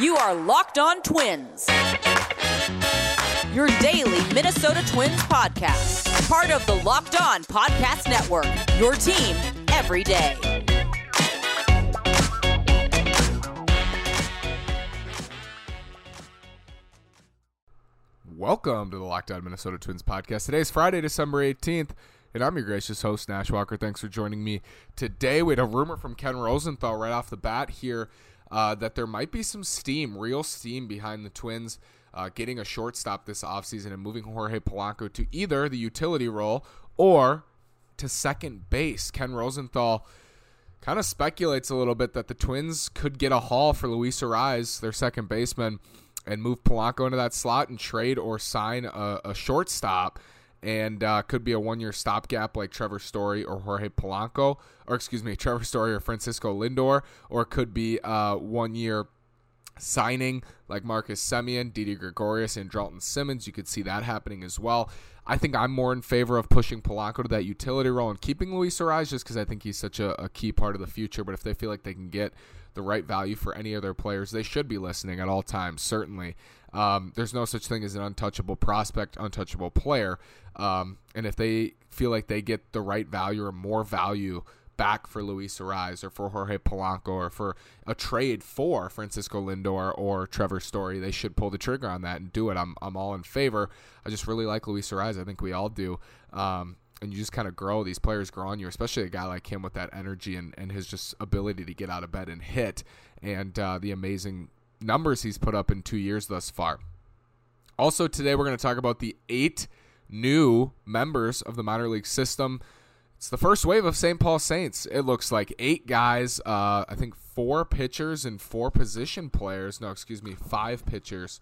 You are Locked On Twins, your daily Minnesota Twins podcast, part of the Locked On Podcast Network, your team every day. Welcome to the Locked On Minnesota Twins podcast. Today is Friday, December 18th, and I'm your gracious host, Nash Walker. Thanks for joining me today. We had a rumor from Ken Rosenthal right off the bat here uh, that there might be some steam, real steam behind the Twins uh, getting a shortstop this offseason and moving Jorge Polanco to either the utility role or to second base. Ken Rosenthal kind of speculates a little bit that the Twins could get a haul for Luis Arraez, their second baseman, and move Polanco into that slot and trade or sign a, a shortstop and uh, could be a one-year stopgap like Trevor Story or Jorge Polanco, or excuse me, Trevor Story or Francisco Lindor, or it could be uh, one-year signing like Marcus Semien, Didi Gregorius, Andrelton Simmons. You could see that happening as well. I think I'm more in favor of pushing Polanco to that utility role and keeping Luis Arraez just because I think he's such a, a key part of the future. But if they feel like they can get the right value for any of their players, they should be listening at all times, certainly. Um, there's no such thing as an untouchable prospect, untouchable player. Um, and if they feel like they get the right value or more value back for Luis Arraez or for Jorge Polanco or for a trade for Francisco Lindor or Trevor Story, they should pull the trigger on that and do it. I'm, I'm all in favor. I just really like Luis Arraez. I think we all do. Um, and you just kind of grow. These players grow on you, especially a guy like him with that energy and, and his just ability to get out of bed and hit and uh, the amazing numbers he's put up in two years thus far. Also, today we're going to talk about the eight new members of the minor league system. It's the first wave of St. Paul Saints. It looks like eight guys, uh, I think four pitchers and four position players. No, excuse me, five pitchers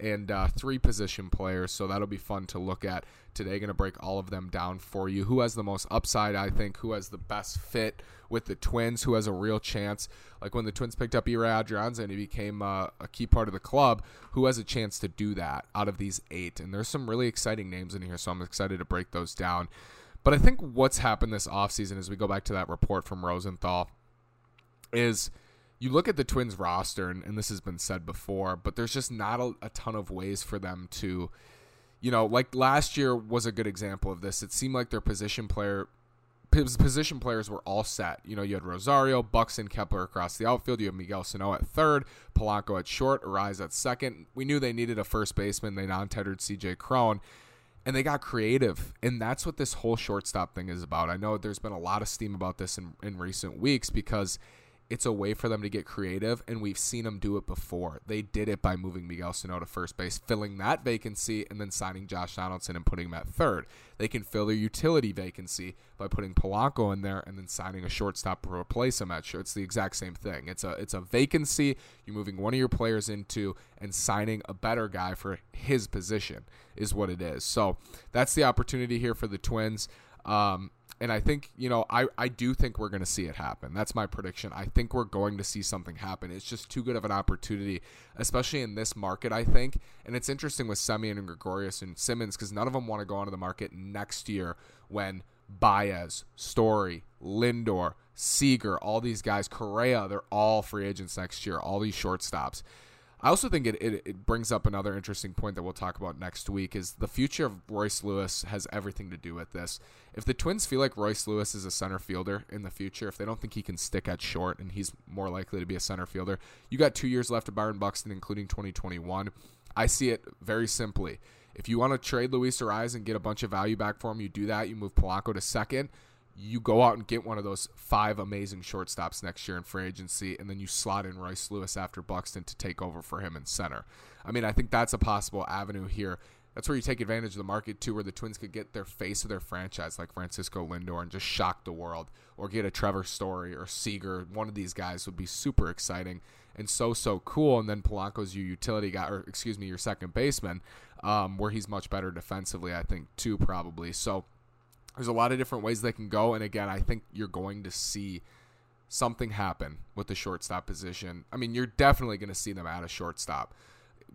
and uh, three position players. So that'll be fun to look at today. Going to break all of them down for you. Who has the most upside, I think? Who has the best fit with the Twins? Who has a real chance? Like when the Twins picked up Ehire Adrianza and he became uh, a key part of the club, who has a chance to do that out of these eight? And there's some really exciting names in here, so I'm excited to break those down. But I think what's happened this offseason as we go back to that report from Rosenthal is – you look at the Twins roster, and, and, this has been said before, but there's just not a, a, ton of ways for them to, you know, like last year was a good example of this. It seemed like their position player position players were all set. You know, you had Rosario, Buxton, Kepler across the outfield. You have Miguel Sano at third, Polanco at short, Arraez at second. We knew they needed a first baseman. They non-tendered C.J. Cron, and they got creative. And that's what this whole shortstop thing is about. I know there's been a lot of steam about this in, in recent weeks because – it's a way for them to get creative, and we've seen them do it before. They did it by moving Miguel Sano to first base, filling that vacancy, and then signing Josh Donaldson and putting him at third. They can fill their utility vacancy by putting Polanco in there and then signing a shortstop to replace him at short. It's the exact same thing. It's a it's a vacancy you're moving one of your players into and signing a better guy for his position is what it is. So that's the opportunity here for the Twins. Um, and I think, you know, I, I do think we're going to see it happen. That's my prediction. I think we're going to see something happen. It's just too good of an opportunity, especially in this market, I think. And it's interesting with Semien and Gregorius and Simmons because none of them want to go onto the market next year when Baez, Story, Lindor, Seager, all these guys, Correa, they're all free agents next year, all these shortstops. I also think it, it, it, brings up another interesting point that we'll talk about next week is the future of Royce Lewis has everything to do with this. If the Twins feel like Royce Lewis is a center fielder in the future, if they don't think he can stick at short and he's more likely to be a center fielder, you got two years left of Byron Buxton, including 2021. I see it very simply. If you want to trade Luis Arraez and get a bunch of value back for him, you do that. You move Polanco to second you go out and get one of those five amazing shortstops next year in free agency, and then you slot in Royce Lewis after Buxton to take over for him in center. I mean, I think that's a possible avenue here. That's where you take advantage of the market too, where the Twins could get their face of their franchise, like Francisco Lindor, and just shock the world, or get a Trevor Story or Seager. One of these guys would be super exciting and so so cool. And then Polanco's your utility guy, or excuse me, your second baseman, um, where he's much better defensively, I think too, probably. So there's a lot of different ways they can go. And again, I think you're going to see something happen with the shortstop position. I mean, you're definitely going to see them at a shortstop.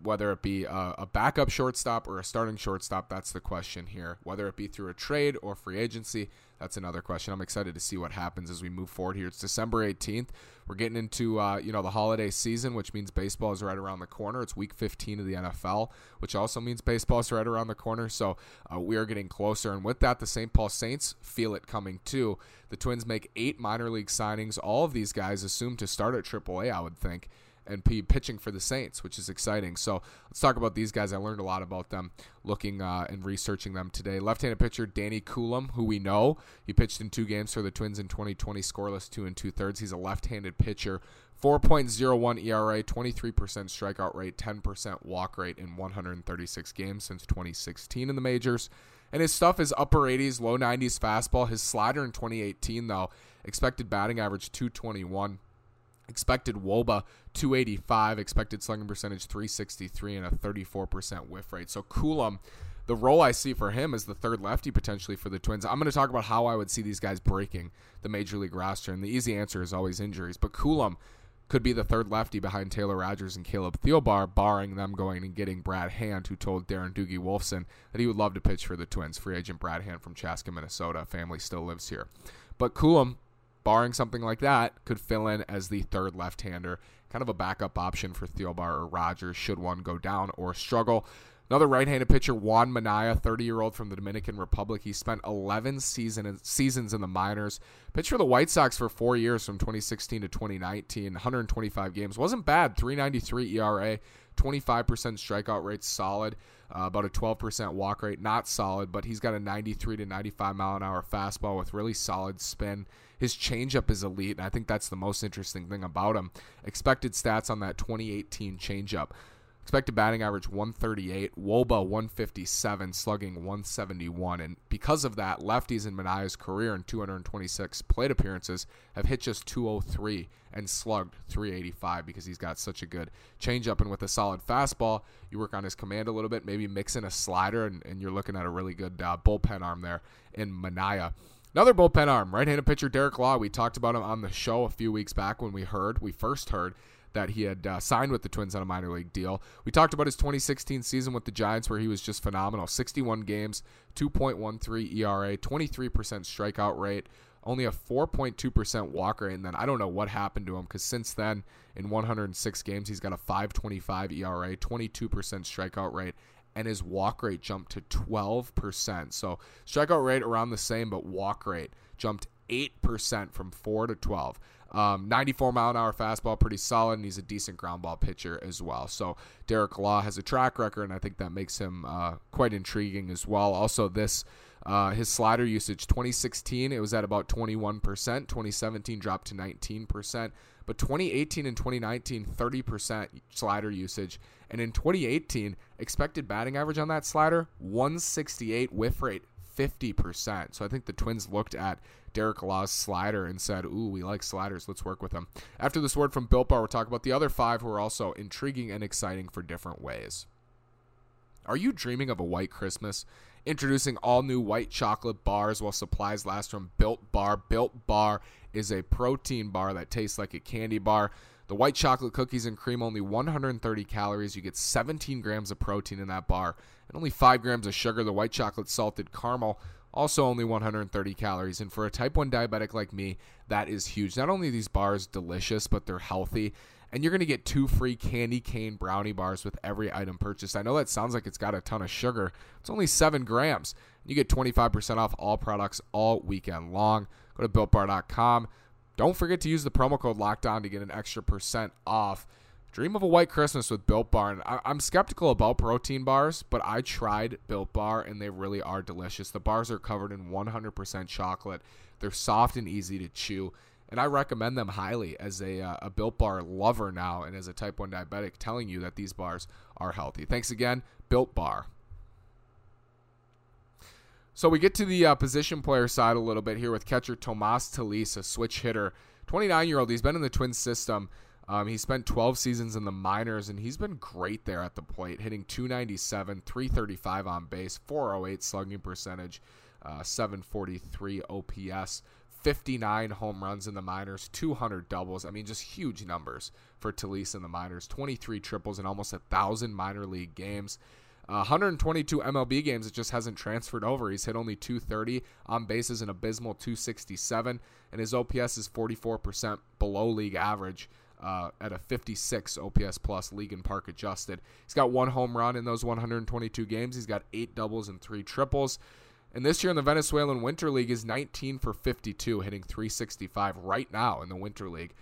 Whether it be a, a, backup shortstop or a starting shortstop, that's the question here. Whether it be through a trade or free agency, that's another question. I'm excited to see what happens as we move forward here. It's December 18th. We're getting into uh, you know the holiday season, which means baseball is right around the corner. It's Week 15 of the NFL, which also means baseball is right around the corner. So uh, we are getting closer, and with that, the St. Paul Saints feel it coming too. The Twins make eight minor league signings. All of these guys assumed to start at AAA, I would think and be pitching for the Saints, which is exciting. So let's talk about these guys. I learned a lot about them looking uh, and researching them today. Left-handed pitcher Danny Coulombe, who we know he pitched in two games for the Twins in 2020, scoreless two and two thirds. He's a left-handed pitcher. 4.01 ERA, 23% strikeout rate, 10% walk rate in 136 games since 2016 in the majors. And his stuff is upper 80s, low 90s fastball. His slider in 2018, though, expected batting average 221. Expected Woba 285, expected slugging percentage 363, and a 34% whiff rate. So Coulombe, the role I see for him is the third lefty potentially for the Twins. I'm going to talk about how I would see these guys breaking the major league roster, and the easy answer is always injuries. But Coulombe could be the third lefty behind Taylor Rogers and Caleb Thielbar, barring them going and getting Brad Hand, who told Darren Doogie Wolfson that he would love to pitch for the Twins. Free agent Brad Hand from Chaska, Minnesota. Family still lives here. But Coulombe barring something like that, could fill in as the third left-hander, kind of a backup option for Thielbar or Rogers should one go down or struggle. Another right-handed pitcher, Juan Minaya, 30-year-old from the Dominican Republic. He spent 11 season seasons in the minors. Pitched for the White Sox for four years from 2016 to 2019, 125 games. Wasn't bad, 393 ERA, 25% strikeout rate, solid. Uh, about a 12% walk rate, not solid, but he's got a 93 to 95 mile an hour fastball with really solid spin. His changeup is elite, and I think that's the most interesting thing about him. Expected stats on that 2018 changeup. Expected batting average 138, Woba 157, slugging 171. And because of that, lefties in Minaya's career in 226 plate appearances have hit just 203 and slugged 385 because he's got such a good changeup. And with a solid fastball, you work on his command a little bit, maybe mix in a slider, and, and you're looking at a really good uh, bullpen arm there in Minaya. Another bullpen arm, right-handed pitcher Derek Law. We talked about him on the show a few weeks back when we heard, we first heard that he had uh, signed with the Twins on a minor league deal. We talked about his 2016 season with the Giants where he was just phenomenal. 61 games, 2.13 ERA, 23% strikeout rate, only a 4.2% walk rate, and then I don't know what happened to him because since then, in 106 games, he's got a 5.25 ERA, 22% strikeout rate, and his walk rate jumped to 12%. So strikeout rate around the same, but walk rate jumped 8% from 4 to 12. Um, 94 mile an hour fastball, pretty solid, and he's a decent ground ball pitcher as well. So Derek Law has a track record, and I think that makes him uh, quite intriguing as well. Also, this uh, his slider usage 2016 it was at about 21%. 2017 dropped to 19%, but 2018 and 2019 30% slider usage, and in 2018 expected batting average on that slider 168 whiff rate 50%. So I think the Twins looked at Derek Law's slider and said, Ooh, we like sliders. Let's work with them. After this word from Built Bar, we'll talk about the other five who are also intriguing and exciting for different ways. Are you dreaming of a white Christmas? Introducing all new white chocolate bars while supplies last from Built Bar. Built Bar is a protein bar that tastes like a candy bar. The white chocolate cookies and cream, only 130 calories. You get 17 grams of protein in that bar and only 5 grams of sugar. The white chocolate salted caramel, also only 130 calories. And for a type 1 diabetic like me, that is huge. Not only are these bars delicious, but they're healthy. And you're going to get two free candy cane brownie bars with every item purchased. I know that sounds like it's got a ton of sugar. It's only 7 grams. You get 25% off all products all weekend long. Go to builtbar.com. Don't forget to use the promo code LOCKDOWN to get an extra percent off. Dream of a white Christmas with Built Bar. And I- am skeptical about protein bars, but I tried Built Bar and they really are delicious. The bars are covered in 100% chocolate. They're soft and easy to chew, and I recommend them highly as a, uh, a Built Bar lover now and as a type 1 diabetic, telling you that these bars are healthy. Thanks again, Built Bar. So we get to the uh, position player side a little bit here with catcher Tomas Telis, a switch hitter. 29 year old. He's been in the Twins system. Um, he spent 12 seasons in the minors, and he's been great there at the plate, hitting 297, 335 on base, 408 slugging percentage, uh, 743 OPS, 59 home runs in the minors, 200 doubles. I mean, just huge numbers for Telis in the minors. 23 triples in almost a thousand minor league games. Uh, 122 MLB games, it just hasn't transferred over. He's hit only 230 on bases, an abysmal 267, and his OPS is 44% below league average. Uh, at a 56 OPS plus league and park adjusted. He's got one home run in those 122 games. He's got eight doubles and three triples. And this year in the Venezuelan Winter League is 19 for 52, hitting 365 right now in the Winter League.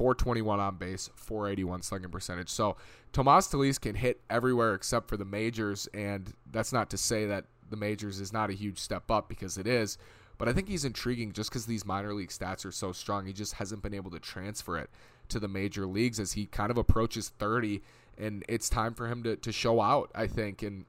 421 on base, 481 slugging percentage. So Tomas Telis can hit everywhere except for the majors, and that's not to say that the majors is not a huge step up because it is. But I think he's intriguing just because these minor league stats are so strong. He just hasn't been able to transfer it to the major leagues as he kind of approaches 30, and it's time for him to, to show out, I think. And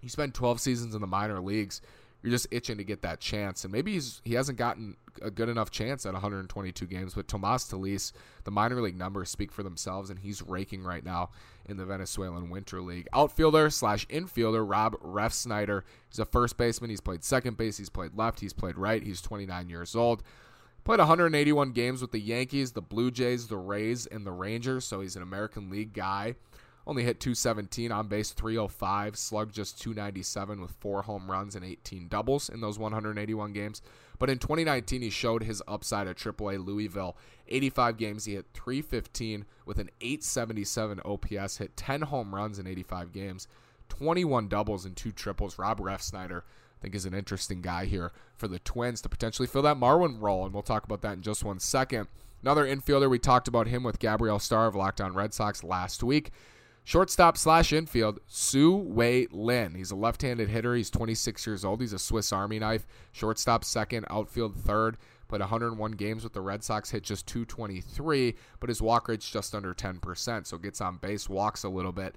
he spent 12 seasons in the minor leagues you're just itching to get that chance. And maybe he's he hasn't gotten a good enough chance at 122 games. But Tomas Telis, the minor league numbers speak for themselves, and he's raking right now in the Venezuelan Winter League. Outfielder slash infielder Rob Refsnyder. He's a first baseman. He's played second base. He's played left. He's played right. He's 29 years old. Played 181 games with the Yankees, the Blue Jays, the Rays, and the Rangers. So he's an American League guy. Only hit 217 on base, 305, slugged just 297 with four home runs and 18 doubles in those 181 games. But in 2019, he showed his upside at AAA Louisville. 85 games, he hit 315 with an 877 OPS, hit 10 home runs in 85 games, 21 doubles and two triples. Rob Refsnyder, I think, is an interesting guy here for the Twins to potentially fill that Marwin role, and we'll talk about that in just one second. Another infielder, we talked about him with Gabriel Star of Locked On Red Sox last week. Shortstop slash infield, Tzu-Wei Lin. He's a left handed hitter. He's 26 years old. He's a Swiss Army knife. Shortstop second, outfield third. Played 101 games with the Red Sox, hit just 223, but his walk rate's just under 10%, so gets on base, walks a little bit.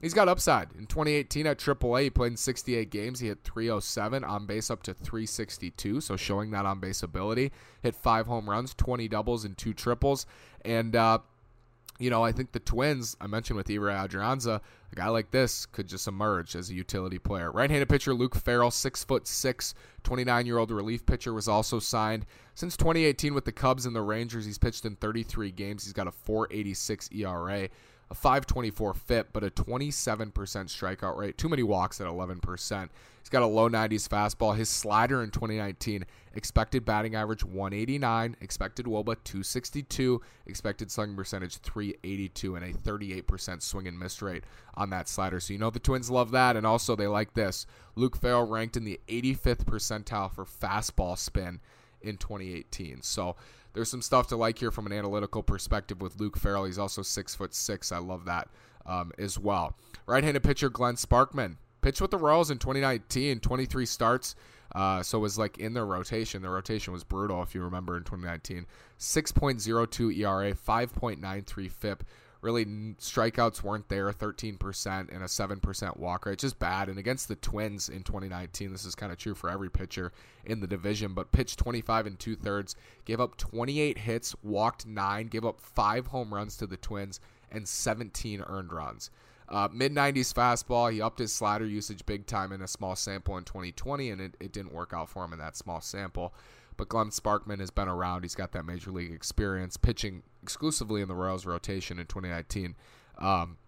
He's got upside. In 2018 at AAA, he played in 68 games. He hit 307 on base up to 362, so showing that on base ability. Hit five home runs, 20 doubles, and two triples. And uh, you know, I think the Twins, I mentioned with Ehire Adrianza, a guy like this could just emerge as a utility player. Right-handed pitcher Luke Farrell, six foot six, 29-year-old relief pitcher, was also signed. Since 2018 with the Cubs and the Rangers, he's pitched in 33 games. He's got a 4.86 ERA a 524 FIP, but a 27% strikeout rate. Too many walks at 11%. He's got a low 90s fastball. His slider in 2019, expected batting average 189, expected WOBA 262, expected slugging percentage 382, and a 38% swing and miss rate on that slider. So you know the Twins love that, and also they like this. Luke Farrell ranked in the 85th percentile for fastball spin in 2018. So there's some stuff to like here from an analytical perspective with Luke Farrell. He's also six foot six. I love that um, as well. Right-handed pitcher Glenn Sparkman pitched with the Royals in 2019, 23 starts. Uh, so it was like in their rotation. The rotation was brutal, if you remember, in 2019. 6.02 ERA, 5.93 FIP really strikeouts weren't there 13% and a 7% walk rate just bad. And against the twins in 2019 this is kind of true for every pitcher in the division but pitched 25 and two thirds gave up 28 hits walked nine gave up five home runs to the twins and 17 earned runs. Uh, mid 90s fastball he upped his slider usage big time in a small sample in 2020 and it, it didn't work out for him in that small sample but Glenn Sparkman has been around. He's got that major league experience, pitching exclusively in the Royals rotation in 2019. Um,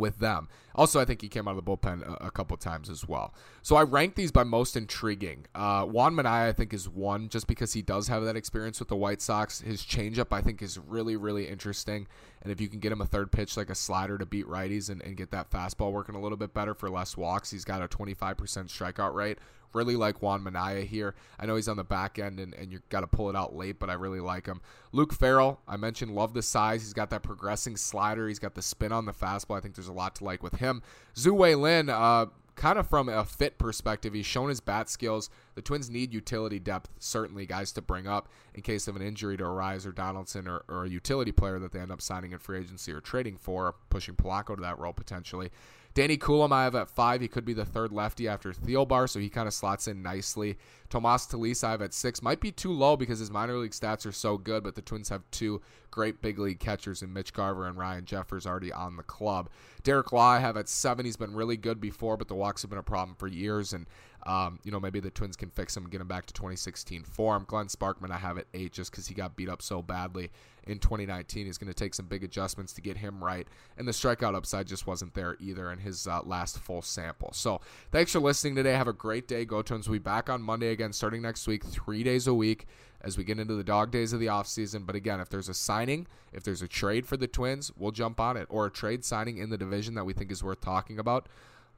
with them. Also, I think he came out of the bullpen a, a couple times as well. So I rank these by most intriguing. Uh, Juan Minaya, I think, is one just because he does have that experience with the White Sox. His changeup, I think, is really, really interesting. And if you can get him a third pitch like a slider to beat righties and, and get that fastball working a little bit better for less walks, he's got a 25% strikeout rate, Really like Juan Minaya here. I know he's on the back end and, and you got to pull it out late, but I really like him. Luke Farrell, I mentioned, love the size. He's got that progressing slider. He's got the spin on the fastball. I think there's a lot to like with him. Tzu-Wei Lin, uh, kind of from a fit perspective, he's shown his bat skills. The Twins need utility depth, certainly, guys, to bring up in case of an injury to Arraez or Donaldson or, or, a utility player that they end up signing in free agency or trading for, pushing Polanco to that role potentially. Danny have at five. He could be the third lefty after Thielbar, so he kind of slots in nicely. Tomas have at six. Might be too low because his minor league stats are so good, but the Twins have two great big league catchers in Mitch Garver and Ryan Jeffers already on the club. Derek Law, I have at seven. He's been really good before, but the walks have been a problem for years, and Um, you know, maybe the Twins can fix him and get him back to 2016 form. Glenn Sparkman, I have at eight just because he got beat up so badly in 2019. He's going to take some big adjustments to get him right. And the strikeout upside just wasn't there either in his uh, last full sample. So thanks for listening today. Have a great day. Go Twins. We'll be back on Monday again starting next week, three days a week as we get into the dog days of the offseason. But again, if there's a signing, if there's a trade for the Twins, we'll jump on it. Or a trade signing in the division that we think is worth talking about.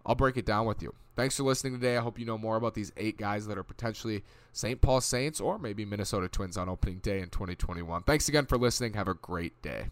I'll break it down with you. Thanks for listening today. I hope you know more about these eight guys that are potentially St. Paul Saints or maybe Minnesota Twins on opening day in 2021. Thanks again for listening. Have a great day.